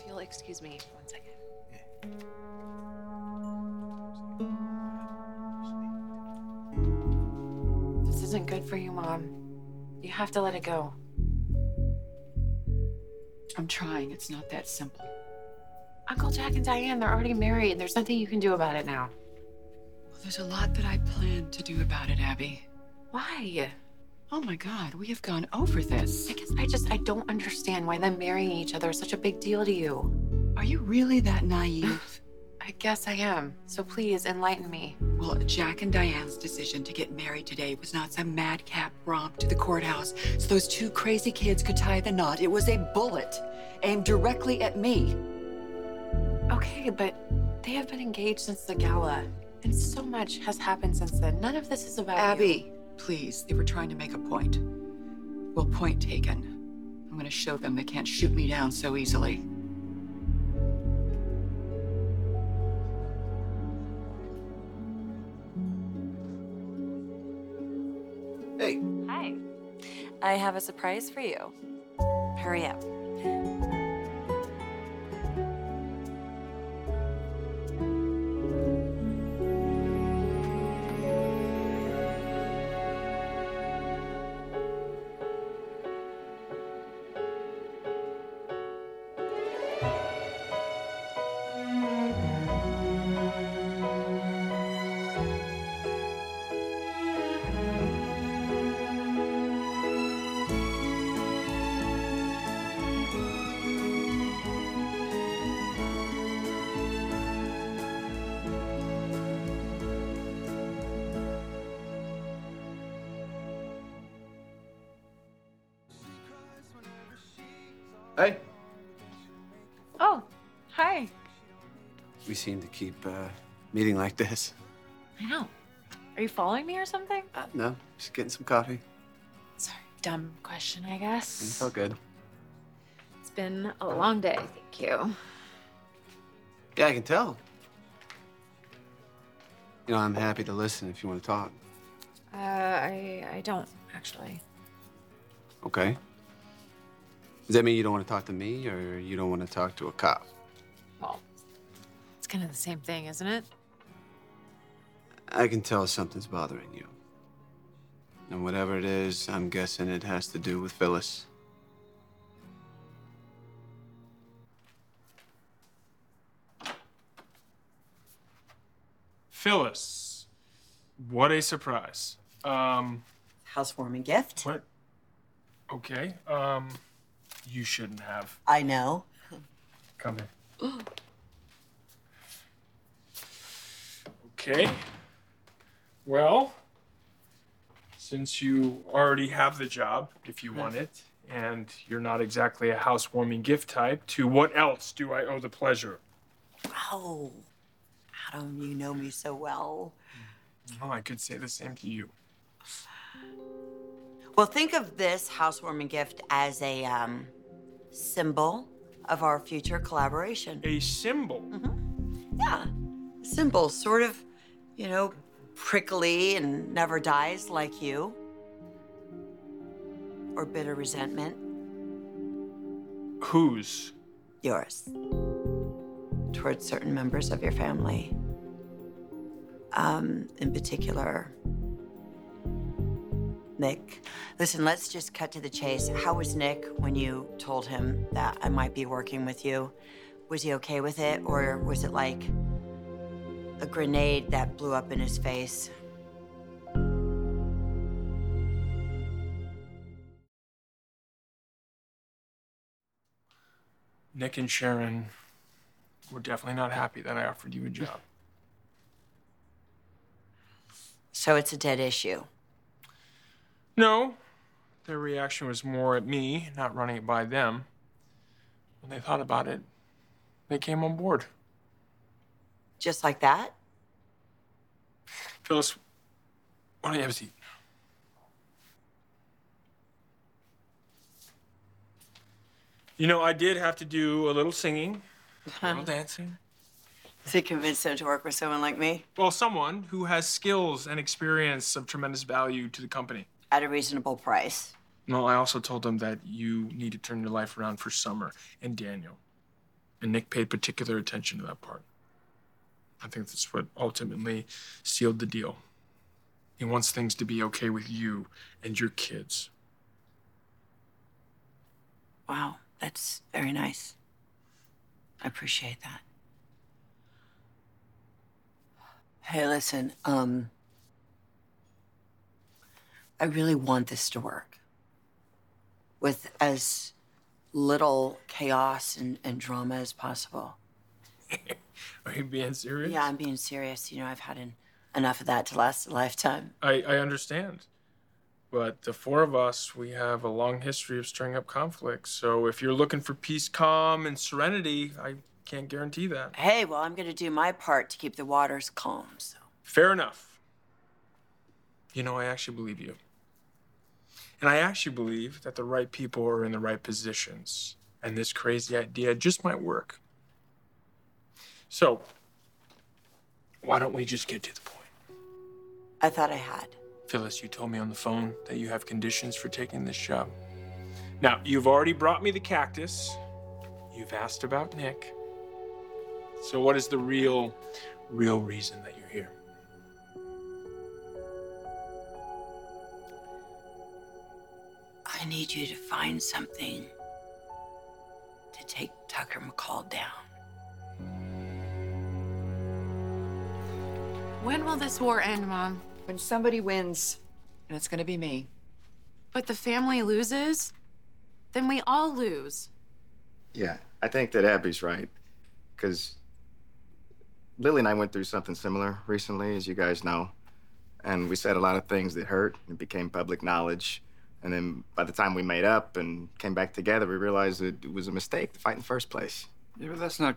if you'll excuse me one second. This isn't good for you, Mom. You have to let it go. I'm trying. It's not that simple. Uncle Jack and Diane, they're already married. and There's nothing you can do about it now. Well, there's a lot that I plan to do about it, Abby. Why? Oh my God, we have gone over this. I guess I just I don't understand why them marrying each other is such a big deal to you. Are you really that naive? I guess I am. So please enlighten me. well, Jack and Diane's decision to get married today was not some madcap romp to the courthouse so those two crazy kids could tie the knot. It was a bullet aimed directly at me. Okay, but they have been engaged since the gala, and so much has happened since then. None of this is about you. Please, they were trying to make a point. Well, point taken. I'm gonna show them they can't shoot me down so easily. Hey, Hi. I have a surprise for you. Hurry up. Seem to keep uh, meeting like this. I know. Are you following me or something? Uh, no, just getting some coffee. Sorry, dumb question, I It's guess. all good. It's been a long day, thank you. Yeah, I can tell. You know, I'm happy to listen if you want to talk. Uh, I I don't actually. Okay. Does that mean you don't want to talk to me or you don't want to talk to a cop? Well, it's kind of the same thing, isn't it? I can tell something's bothering you. And whatever it is, I'm guessing it has to do with Phyllis. Phyllis. What a surprise. Um, housewarming gift. what? Okay. Um, you shouldn't have. I know. Come here. Okay. Well, since you already have the job, if you want it, and you're not exactly a housewarming gift type, to what else do I owe the pleasure? Oh, Adam, you know me so well. Oh, I could say the same to you. Well, think of this housewarming gift as a um, symbol of our future collaboration. A symbol. Yeah, symbol, sort of, you know, prickly and never dies like you. Or bitter resentment. Whose? yours towards certain members of your family. Um, in particular, Nick. Listen, let's just cut to the chase. How was Nick when you told him that I might be working with you? Was he okay with it, or was it like a grenade that blew up in his face? Nick and Sharon were definitely not happy that I offered you a job. So it's a dead issue. No, their reaction was more at me, not running it by them. When they thought about it, they came on board. Just like that? Phyllis, why don't you have a seat? You know, I did have to do a little singing, a little dancing. Is he convinced him to work with someone like me? Well, someone who has skills and experience of tremendous value to the company. At a reasonable price. Well, I also told them that you need to turn your life around for Summer and Daniel. And Nick paid particular attention to that part. I think that's what ultimately sealed the deal. He wants things to be okay with you and your kids. Wow, that's very nice. I appreciate that. Hey, listen, um, I really want this to work with as little chaos and, and drama as possible. Are you being serious? Yeah, I'm being serious. You know, I've had en- enough of that to last a lifetime. I, I understand. But the four of us, we have a long history of stirring up conflicts. So if you're looking for peace, calm, and serenity, I can't guarantee that. Hey, well, I'm going to do my part to keep the waters calm, so. Fair enough. You know, I actually believe you. And I actually believe that the right people are in the right positions. And this crazy idea just might work. So, why don't we just get to the point? I thought I had. Phyllis, you told me on the phone that you have conditions for taking this job. Now, you've already brought me the cactus. You've asked about Nick. So, what is the real, real reason that you're here? I need you to find something to take Tucker McCall down. When will this war end, Mom? When somebody wins, and it's gonna be me. But the family loses? Then we all lose. Yeah, I think that Abby's right. Because Lily and I went through something similar recently, as you guys know. And we said a lot of things that hurt. And became public knowledge. And then by the time we made up and came back together, we realized that it was a mistake to fight in the first place. Yeah, but that's not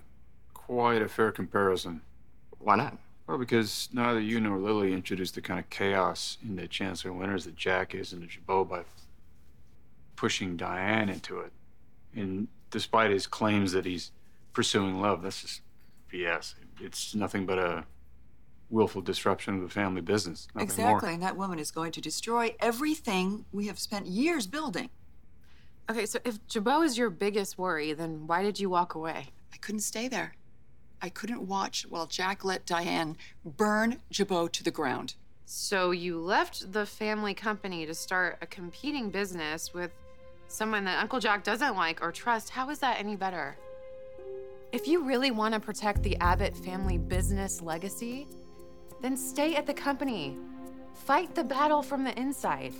quite a fair comparison. Why not? Well, because neither you nor Lily introduced the kind of chaos into Chancellor Winters that Jack is into Jabot by pushing Diane into it. And despite his claims that he's pursuing love, that's just BS. It's nothing but a willful disruption of the family business. Nothing exactly, More. and that woman is going to destroy everything we have spent years building. Okay, so if Jabot is your biggest worry, then why did you walk away? I couldn't stay there. I couldn't watch while Jack let Diane burn Jabot to the ground. So you left the family company to start a competing business with someone that Uncle Jack doesn't like or trust. How is that any better? If you really want to protect the Abbott family business legacy, then stay at the company. Fight the battle from the inside.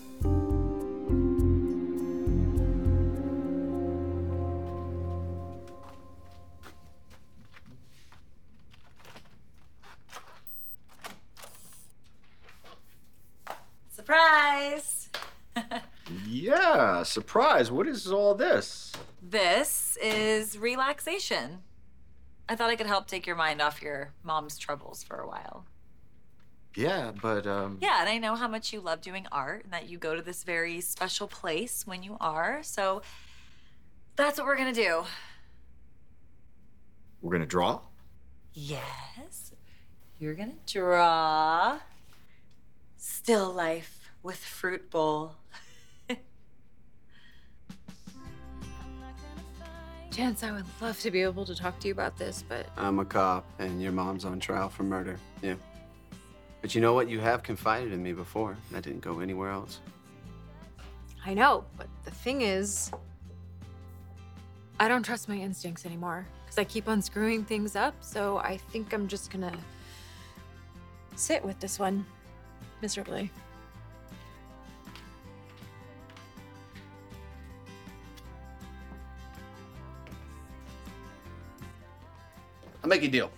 Surprise! Yeah, surprise. What is all this? This is relaxation. I thought I could help take your mind off your mom's troubles for a while. Yeah, but um Yeah, and I know how much you love doing art and that you go to this very special place when you are. So that's what we're gonna do. we're gonna draw? Yes, you're gonna draw still life with fruit bowl. Chance, I would love to be able to talk to you about this, but I'm a cop, and your mom's on trial for murder. Yeah. But you know what? You have confided in me before. I didn't go anywhere else. I know, but the thing is, I don't trust my instincts anymore because I keep on screwing things up. So I think I'm just gonna sit with this one miserably. Make a deal.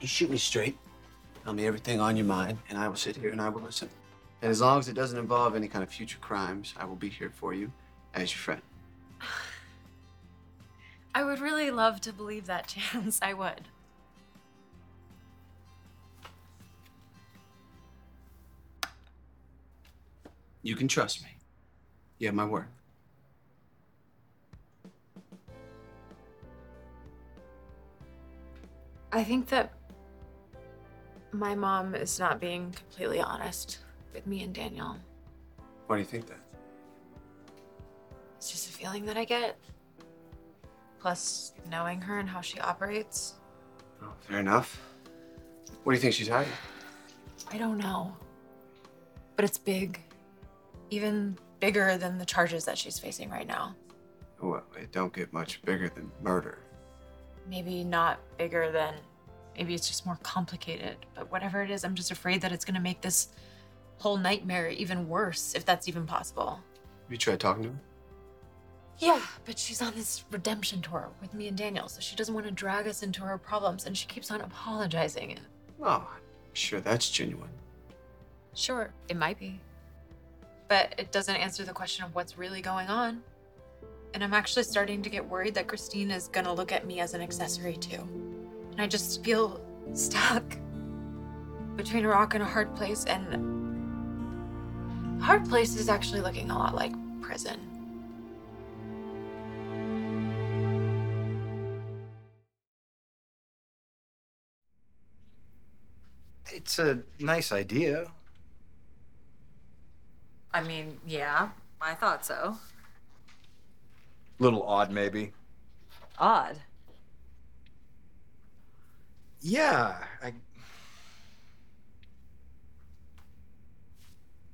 You shoot me straight, tell me everything on your mind, and I will sit here and I will listen. And as long as it doesn't involve any kind of future crimes, I will be here for you as your friend. I would really love to believe that, Chance. I would. You can trust me. You have my word. I think that my mom is not being completely honest with me and Daniel. Why do you think that? It's just a feeling that I get. Plus, knowing her and how she operates, Oh, fair enough. What do you think she's hiding? I don't know. But it's big. Even bigger than the charges that she's facing right now. Well, it don't get much bigger than murder. Maybe not bigger than. Maybe it's just more complicated. But whatever it is, I'm just afraid that it's gonna make this whole nightmare even worse, if that's even possible. have You tried talking to her? Yeah, but she's on this redemption tour with me and Daniel, so she doesn't want to drag us into her problems, and she keeps on apologizing. Oh, I'm sure that's genuine. sure, it might be. But it doesn't answer the question of what's really going on. And I'm actually starting to get worried that Christine is gonna look at me as an accessory too. And I just feel stuck between a rock and a hard place, and hard place is actually looking a lot like prison. It's a nice idea. I mean, yeah, I thought so. Little odd, maybe. Odd. Yeah, I.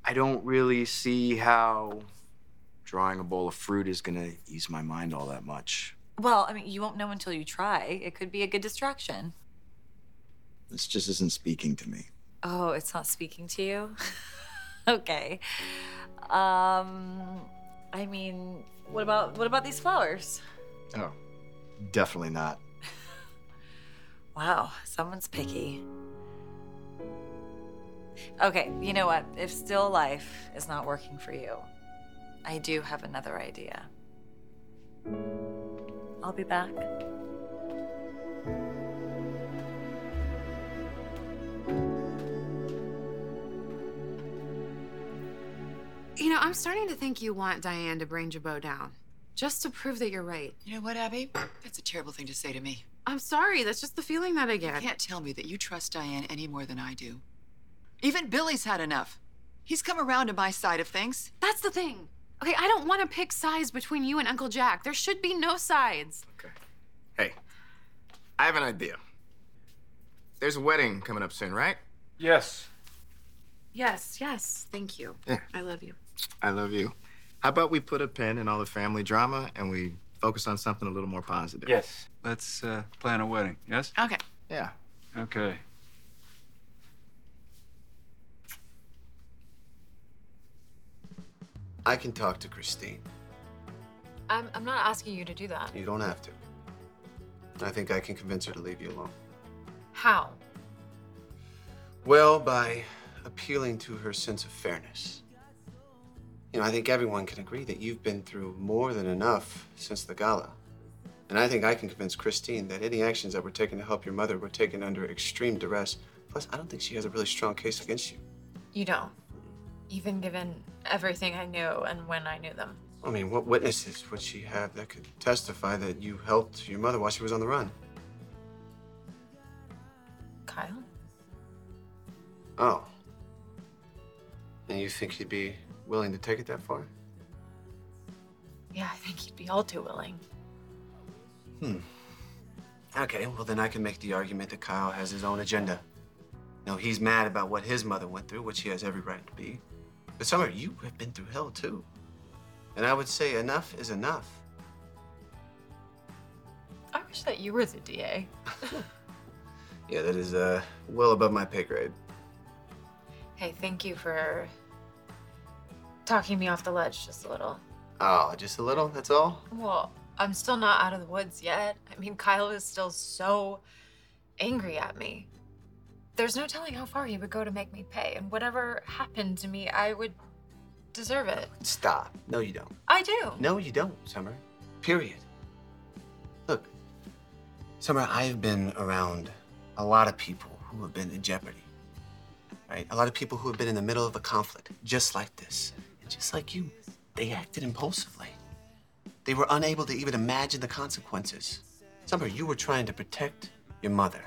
I don't really see how drawing a bowl of fruit is gonna ease my mind all that much. Well, I mean, you won't know until you try. It could be a good distraction. This just isn't speaking to me. Oh, it's not speaking to you? okay. Um I mean, what about what about these flowers? Oh, definitely not. Wow, someone's picky. Okay, you know what? If still life is not working for you, I do have another idea. I'll be back. You know, I'm starting to think you want Diane to bring Jabot down. Just to prove that you're right. You know what, Abby? That's a terrible thing to say to me. I'm sorry, that's just the feeling that I get. You can't tell me that you trust Diane any more than I do. Even Billy's had enough. He's come around to my side of things. That's the thing. Okay, I don't want to pick sides between you and Uncle Jack. There should be no sides. Okay. Hey, I have an idea. There's a wedding coming up soon, right? Yes. Yes, yes. Thank you. Yeah. I love you. I love you. How about we put a pin in all the family drama and we focus on something a little more positive? Yes. Let's uh, plan a wedding, yes? Okay. Yeah. Okay. I can talk to Christine. I'm, I'm not asking you to do that. You don't have to. I think I can convince her to leave you alone. How? Well, by appealing to her sense of fairness. You know, I think everyone can agree that you've been through more than enough since the gala. And I think I can convince Christine that any actions that were taken to help your mother were taken under extreme duress. Plus, I don't think she has a really strong case against you. You don't. Even given everything I knew and when I knew them. I mean, what witnesses would she have that could testify that you helped your mother while she was on the run? Kyle? Oh. And you think he'd be willing to take it that far? Yeah, I think he'd be all too willing. Hmm. Okay, well, then I can make the argument that Kyle has his own agenda. No, he's mad about what his mother went through, which he has every right to be. But Summer, you have been through hell too. And I would say enough is enough. I wish that you were the DA. Yeah, that is uh, well above my pay grade. Hey, thank you for talking me off the ledge just a little. Oh, just a little, that's all? Well, I'm still not out of the woods yet. I mean, Kyle is still so angry at me. There's no telling how far he would go to make me pay, and whatever happened to me, I would deserve it. Stop. No, you don't. I do. No, you don't, Summer. Period. Look, Summer, I've been around a lot of people who have been in jeopardy. Right? A lot of people who have been in the middle of a conflict, just like this. Just like you, they acted impulsively. They were unable to even imagine the consequences. Summer, you were trying to protect your mother.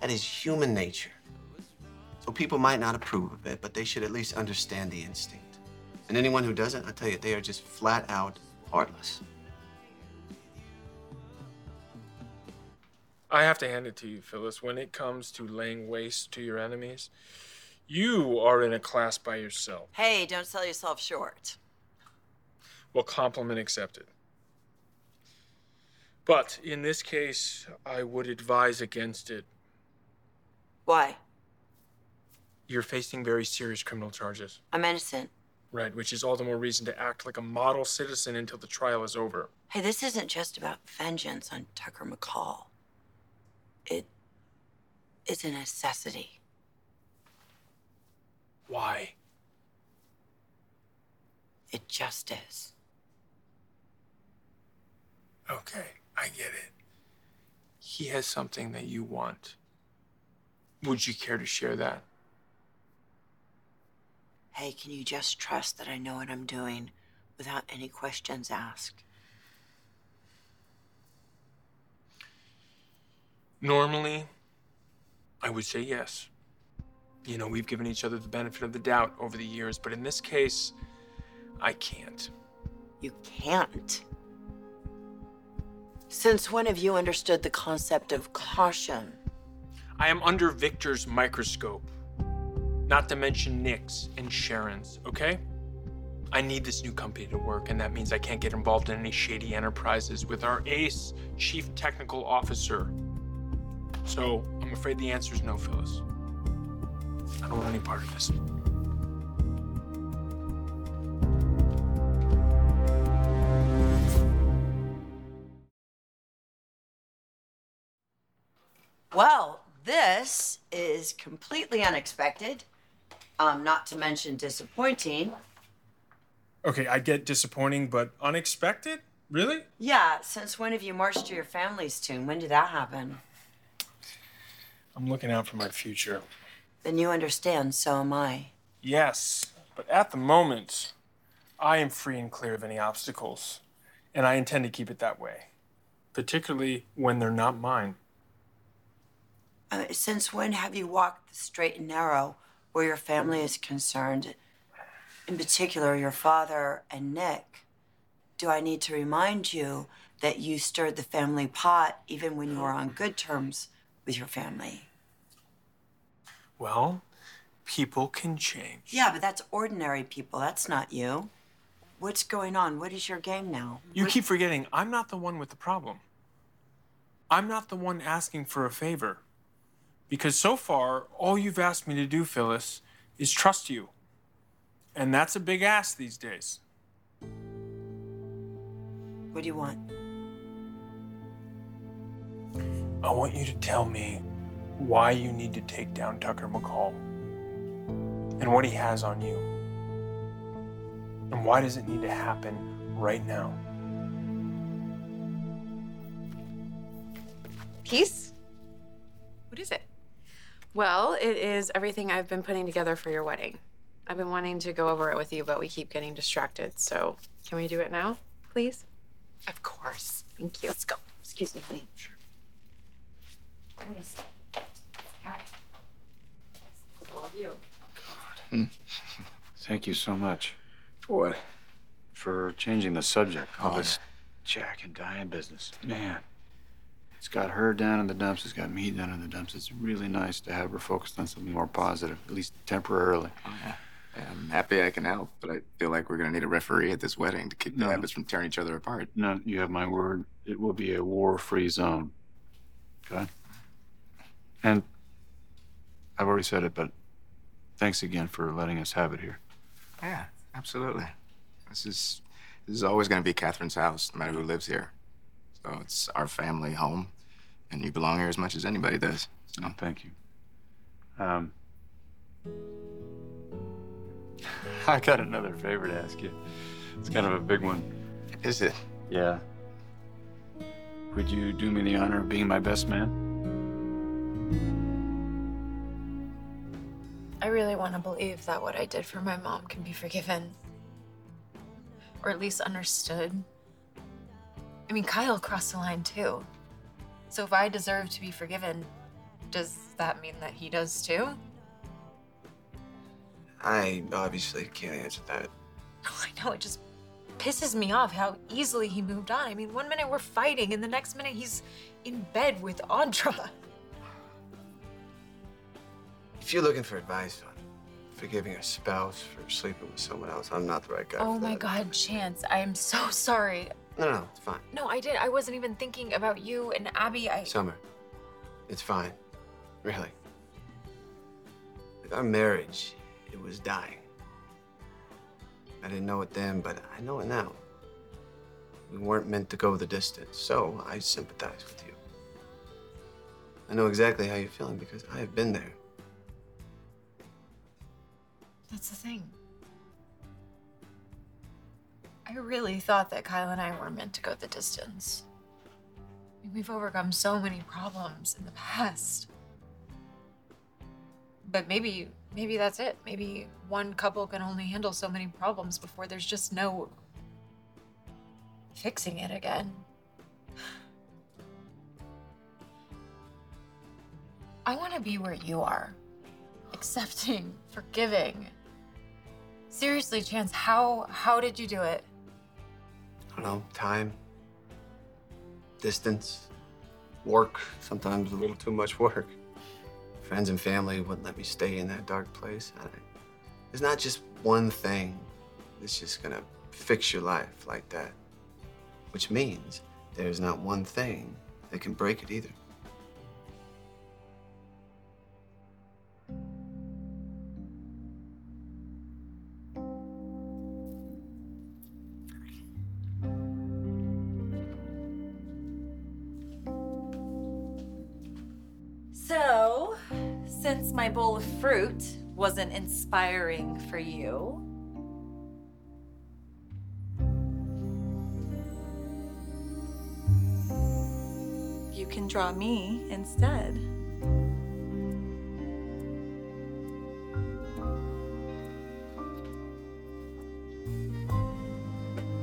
That is human nature. So people might not approve of it, but they should at least understand the instinct. And anyone who doesn't, I tell you, they are just flat out heartless. I have to hand it to you, Phyllis. When it comes to laying waste to your enemies, you are in a class by yourself. Hey, don't sell yourself short. Well, compliment accepted. But in this case, I would advise against it. Why? You're facing very serious criminal charges. I'm innocent. Right, which is all the more reason to act like a model citizen until the trial is over. Hey, this isn't just about vengeance on Tucker McCall. It is a necessity. Why? It just is. Okay, I get it. He has something that you want. Would you care to share that? Hey, can you just trust that I know what I'm doing without any questions asked? Normally, I would say yes. You know, we've given each other the benefit of the doubt over the years, but in this case, I can't. You can't. Since when have you understood the concept of caution? I am under Victor's microscope, not to mention Nick's and Sharon's, okay? I need this new company to work, and that means I can't get involved in any shady enterprises with our ace chief technical officer. So I'm afraid the answer is no, Phyllis. I don't want any part of this. Well, this is completely unexpected, um, not to mention disappointing. Okay, I get disappointing, but unexpected? Really? Yeah, since when have you marched to your family's tune? When did that happen? I'm looking out for my future. Then you understand, so am I. Yes, but at the moment, I am free and clear of any obstacles, and I intend to keep it that way, particularly when they're not mine. Uh, since when have you walked the straight and narrow where your family is concerned? In particular, your father and Nick. Do I need to remind you that you stirred the family pot even when you were on good terms with your family? Well, people can change. Yeah, but that's ordinary people. That's not you. What's going on? What is your game now? You What- keep forgetting, I'm not the one with the problem. I'm not the one asking for a favor. Because so far, all you've asked me to do, Phyllis, is trust you. And that's a big ask these days. What do you want? I want you to tell me why you need to take down Tucker McCall and what he has on you. And why does it need to happen right now? Peace? What is it? Well, it is everything I've been putting together for your wedding. I've been wanting to go over it with you, but we keep getting distracted. So, can we do it now, please? Of course. Thank you. Let's go. Excuse me, honey. Sure. Thank you so much For what? for changing the subject. All Oh, this Jack and Diane business. Man, it's got her down in the dumps. It's got me down in the dumps. It's really nice to have her focused on something more positive, at least temporarily. Oh, Yeah, I'm happy I can help, but I feel like we're gonna need a referee at this wedding to keep the No. Abbotts from tearing each other apart. No, you have my word. It will be a war-free zone. Okay? And I've already said it, but thanks again for letting us have it here. Yeah, absolutely. This is this is always gonna be Katherine's house, no matter who lives here. So it's our family home, and you belong here as much as anybody does. So Oh, thank you. Um, I got another favor to ask you. It's kind of a big one. is it? Yeah. Would you do me the honor of being my best man? I really want to believe that what I did for my mom can be forgiven. Or at least understood. I mean, Kyle crossed the line too. So if I deserve to be forgiven, does that mean that he does too? I obviously can't answer that. I know it just pisses me off how easily he moved on. I mean, one minute we're fighting, and the next minute he's in bed with Audra. If you're looking for advice on forgiving a spouse for sleeping with someone else, I'm not the right guy. Oh for my that. God, Chance, I am so sorry. No, no, it's fine. No, I did. I wasn't even thinking about you and Abby. I. Summer, it's fine. Really. Like our marriage, it was dying. I didn't know it then, but I know it now. We weren't meant to go the distance, so I sympathize with you. I know exactly how you're feeling because I have been there. That's the thing. I really thought that Kyle and I were meant to go the distance. I mean, we've overcome so many problems in the past. But maybe, maybe that's it. Maybe one couple can only handle so many problems before there's just no fixing it again. I want to be where you are accepting, forgiving. Seriously, Chance, how how did you do it? I don't know, time, distance, work, sometimes a little too much work. Friends and family wouldn't let me stay in that dark place. I, there's not just one thing that's just gonna fix your life like that, which means there's not one thing that can break it either. Since my bowl of fruit wasn't inspiring for you, you can draw me instead.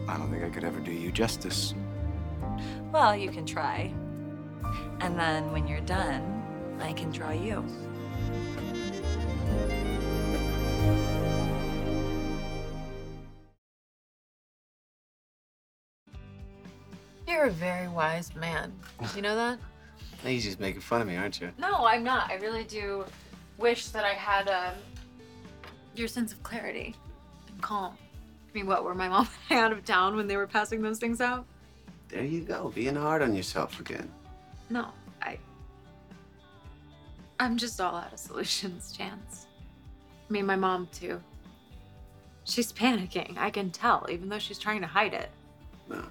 I don't think I could ever do you justice. Well, you can try. And then when you're done, I can draw you. You're a very wise man. You know that? Now you're just making fun of me, aren't you? No, I'm not. I really do wish that I had um, your sense of clarity and calm. I mean, what, were my mom and I out of town when they were passing those things out? There you go, being hard on yourself again. No, I. I'm just all out of solutions, Chance. I mean, my mom, too. She's panicking. I can tell, even though she's trying to hide it. No.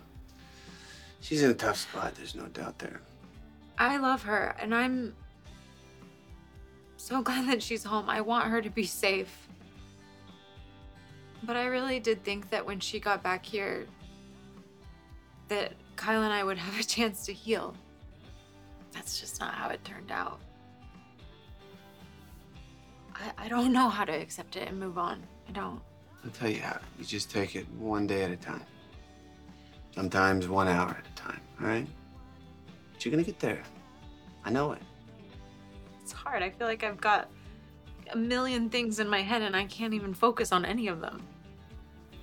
She's in a tough spot, there's no doubt there. I love her, and I'm so glad that she's home. I want her to be safe. But I really did think that when she got back here, that Kyle and I would have a chance to heal. That's just not how it turned out. I, I don't know how to accept it and move on. I don't. I'll tell you how. You just take it one day at a time. Sometimes one hour at a time, all right? But you're gonna get there. I know it. It's hard. I feel like I've got a million things in my head and I can't even focus on any of them.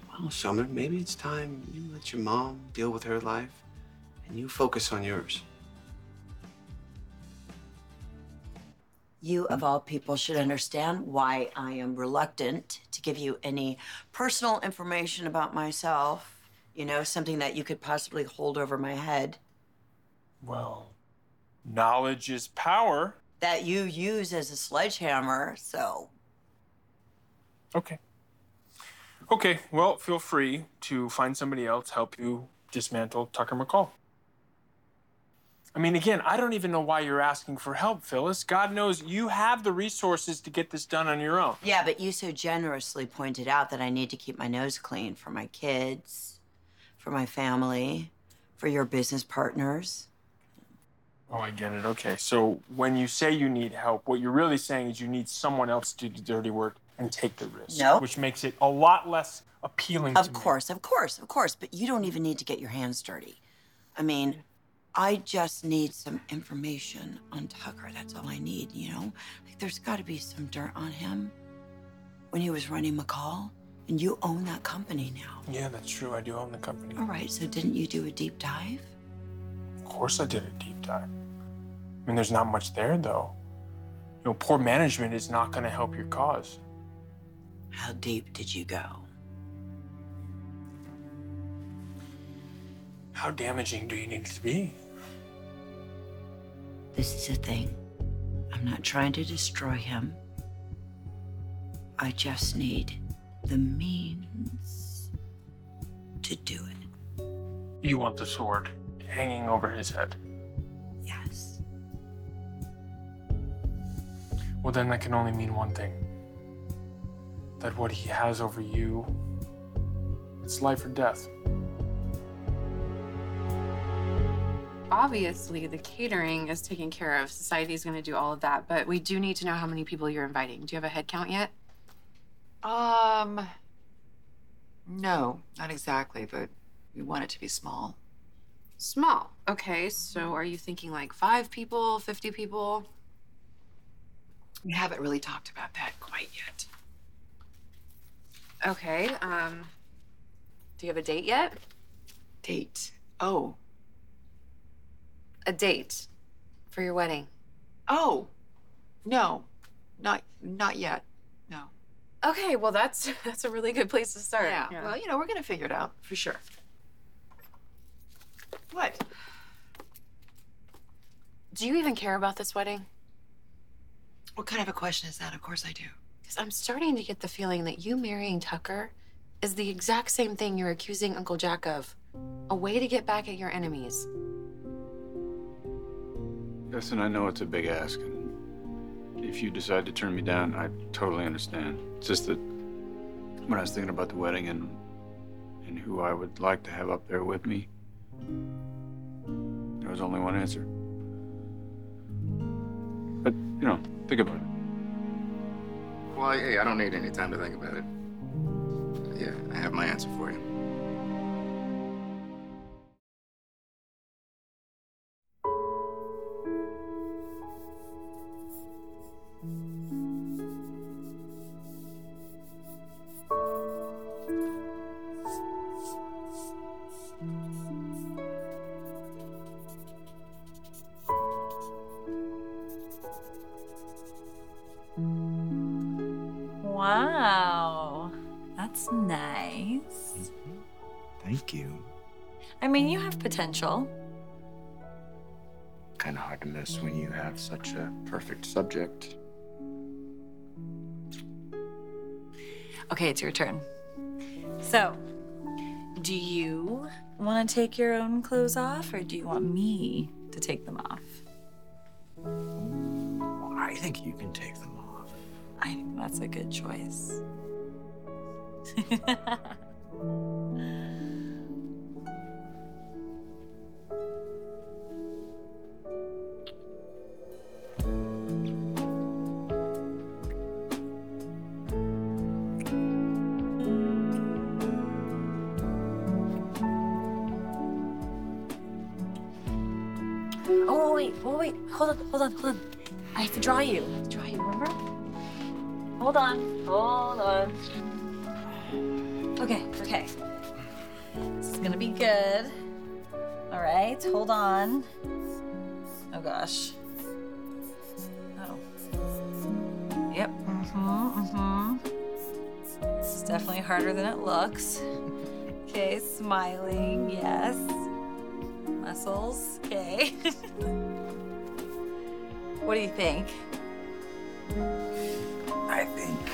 Well, Summer, maybe it's time you let your mom deal with her life and you focus on yours. You, of all people, should understand why I am reluctant to give you any personal information about myself. You know, something that you could possibly hold over my head Well, knowledge is power. that you use as a sledgehammer. So, Okay. Okay, well, feel free to find somebody else help you dismantle Tucker McCall. I mean, again, I don't even know why you're asking for help, Phyllis. God knows you have the resources to get this done on your own. yeah, but you so generously pointed out that I need to keep my nose clean for my kids, for my family, for your business partners. Oh, I get it. Okay, so when you say you need help, what you're really saying is you need someone else to do the dirty work and take the risk. Nope. Which makes it a lot less appealing to Of me. course, of course, of course, but you don't even need to get your hands dirty. I mean, I just need some information on Tucker. That's all I need, you know? Like, there's got to be some dirt on him when he was running McCall. And you own that company now. Yeah, that's true. I do own the company. All right, so didn't you do a deep dive? Of course, I did a deep dive. I mean, there's not much there, though. You know, poor management is not going to help your cause. How deep did you go? How damaging do you need to be? This is a thing. I'm not trying to destroy him. I just need the means to do it. You want the sword hanging over his head. Yes. Well, then that can only mean one thing that what he has over you, it's life or death. Obviously, the catering is taken care of. Society is going to do all of that, but we do need to know how many people you're inviting. Do you have a head count yet? Um, no, not exactly, but we want it to be small. Small. Okay, so are you thinking like five people, 50 people? We haven't really talked about that quite yet. Okay, um, do you have a date yet? Date. Oh, A date for your wedding. oh, no, not not yet. No. Okay, well that's that's a really good place to start. Yeah. Well, you know, we're gonna figure it out for sure. What? Do you even care about this wedding? What kind of a question is that? Of course I do. Because I'm starting to get the feeling that you marrying Tucker is the exact same thing you're accusing Uncle Jack of. A way to get back at your enemies. Listen, I know it's a big ask, and if you decide to turn me down, I totally understand. It's just that when I was thinking about the wedding and and who I would like to have up there with me, there was only one answer. But you know, think about it. Well, hey, I don't need any time to think about it. Yeah, I have my answer for you. I mean, you have potential. Kind of hard to miss when you have such a perfect subject. Okay, it's your turn. So, do you want to take your own clothes off, or do you want me to take them off? I think you can take them off. I think that's a good choice. Hold on, hold on. Okay, okay. This is gonna be good. All right, hold on. Oh gosh. Oh. Yep. Mm-hmm. Mm-hmm. This is definitely harder than it looks. Okay, smiling. Yes. Muscles. Okay. what do you think? I think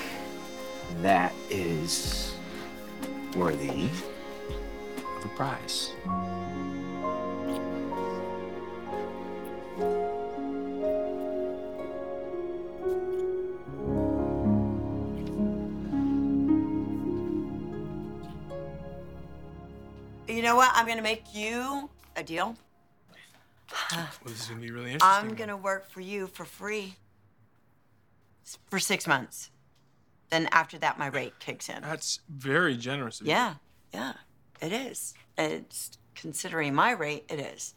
that is worthy of a prize. You know what? I'm gonna make you a deal. Well, this is gonna be really interesting. I'm gonna work for you for free S- for six months. Then after that, my rate kicks in. That's very generous of you. Yeah, yeah, it is. It's considering my rate, it is.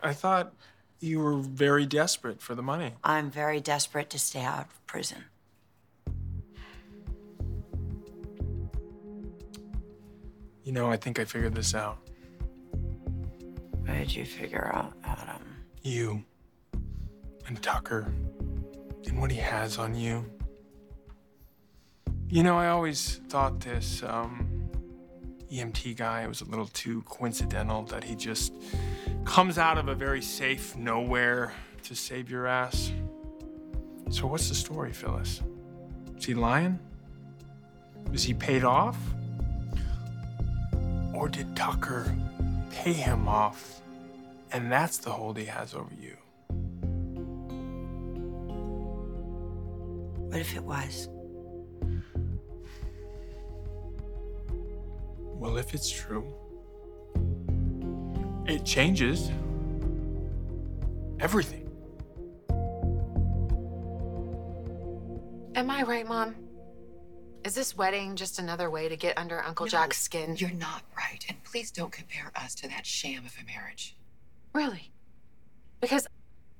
I thought you were very desperate for the money. I'm very desperate to stay out of prison. You know, I think I figured this out. What did you figure out, Adam? You and Tucker and what he has on you. You know, I always thought this um, EMT guy was a little too coincidental that he just comes out of a very safe nowhere to save your ass. So, what's the story, Phyllis? Is he lying? Is he paid off? Or did Tucker pay him off and that's the hold he has over you? What if it was? Well, if it's true, it changes everything. Am I right, Mom? Is this wedding just another way to get under Uncle Jack's skin? You're not right. And please don't compare us to that sham of a marriage. Really? Because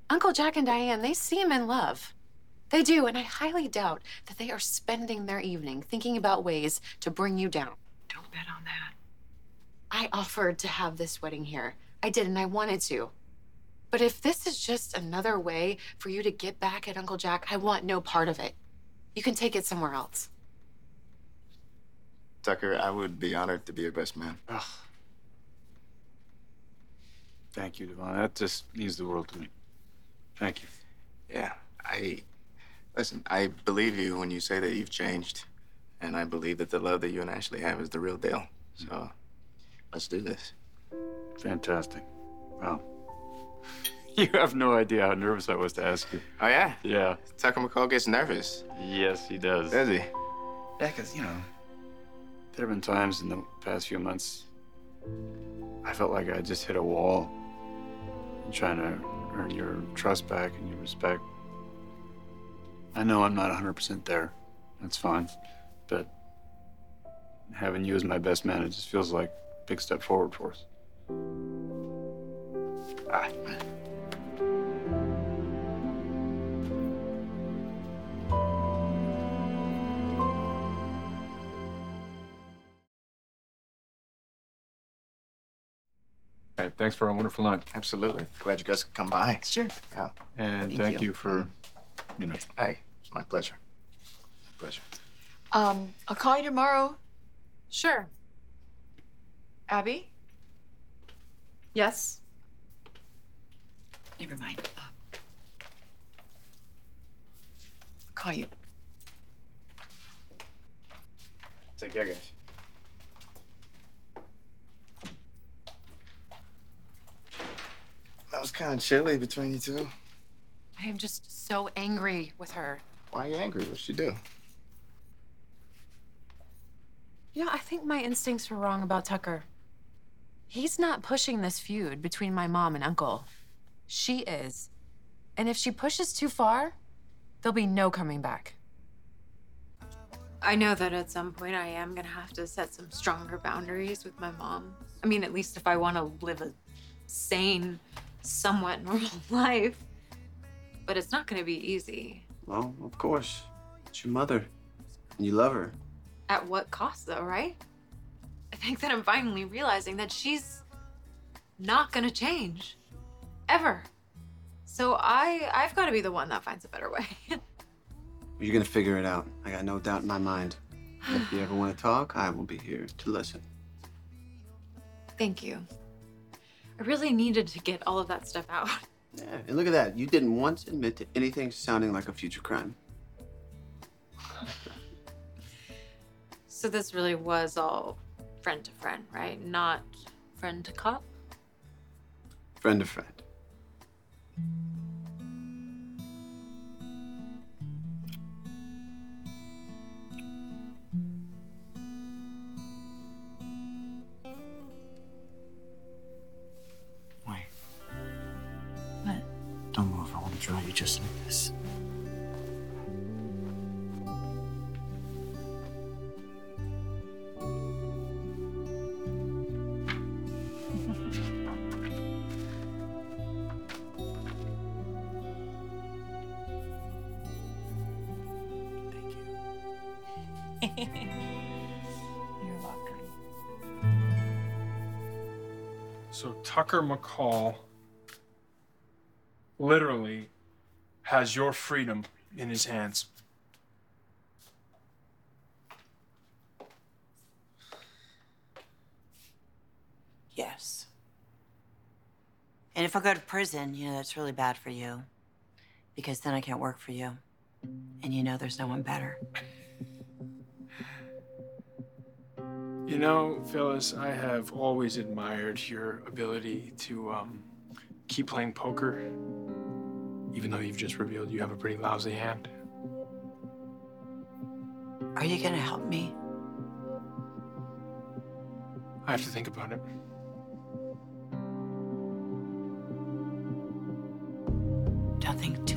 Uncle Jack and Diane, they seem in love. They do, and I highly doubt that they are spending their evening thinking about ways to bring you down. Don't bet on that. I offered to have this wedding here. I did, and I wanted to. But if this is just another way for you to get back at Uncle Jack, I want no part of it. You can take it somewhere else. Tucker, I would be honored to be your best man. Thank you, Devon. That just means the world to me. Thank you. Yeah, I. Listen, I believe you when you say that you've changed. And I believe that the love that you and Ashley have is the real deal. So, let's do this. Fantastic. Wow. You have no idea how nervous I was to ask you. Oh, yeah? Yeah. Tucker McCall gets nervous. Yes, he does. Does he? Yeah, because, you know, there have been times in the past few months I felt like I just hit a wall I'm trying to earn your trust back and your respect. I know I'm not 100% there. That's fine. But having you as my best man, it just feels like a big step forward for us. Ah, Hey, thanks for a wonderful night. Absolutely. Glad you guys could come by. Sure. Yeah. And Thank thank, you. you. for, you know, Hey, it's my pleasure. My Pleasure. Um, I'll call you tomorrow. Sure. Abby? Yes? Never mind. Uh, I'll call you. Take care, guys. That was kind of chilly between you two. I am just so angry with her. Why are you angry? What'd she do? You know, I think my instincts were wrong about Tucker. He's not pushing this feud between my mom and uncle. She is. And if she pushes too far, there'll be no coming back. I know that at some point I am gonna have to set some stronger boundaries with my mom. I mean, at least if I want to live a sane, somewhat normal life. But it's not gonna be easy. Well, of course. It's your mother. And you love her. At what cost, though, right? I think that I'm finally realizing that she's not gonna change. Ever. So I I've got to be the one that finds a better way. You're gonna figure it out. I got no doubt in my mind. If you ever want to talk, I will be here to listen. Thank you. I really needed to get all of that stuff out. Yeah, and look at that. You didn't once admit to anything sounding like a future crime. So this really was all friend to friend, right? Not friend to cop? Friend to friend. Don't. I want draw you just like this. You're welcome. So Tucker McCall literally has your freedom in his hands. Yes. And if I go to prison, you know, that's really bad for you. Because then I can't work for you. And you know there's no one better. You know, Phyllis, I have always admired your ability to um, keep playing poker, even though you've just revealed you have a pretty lousy hand. Are you gonna help me? I have to think about it. Don't think too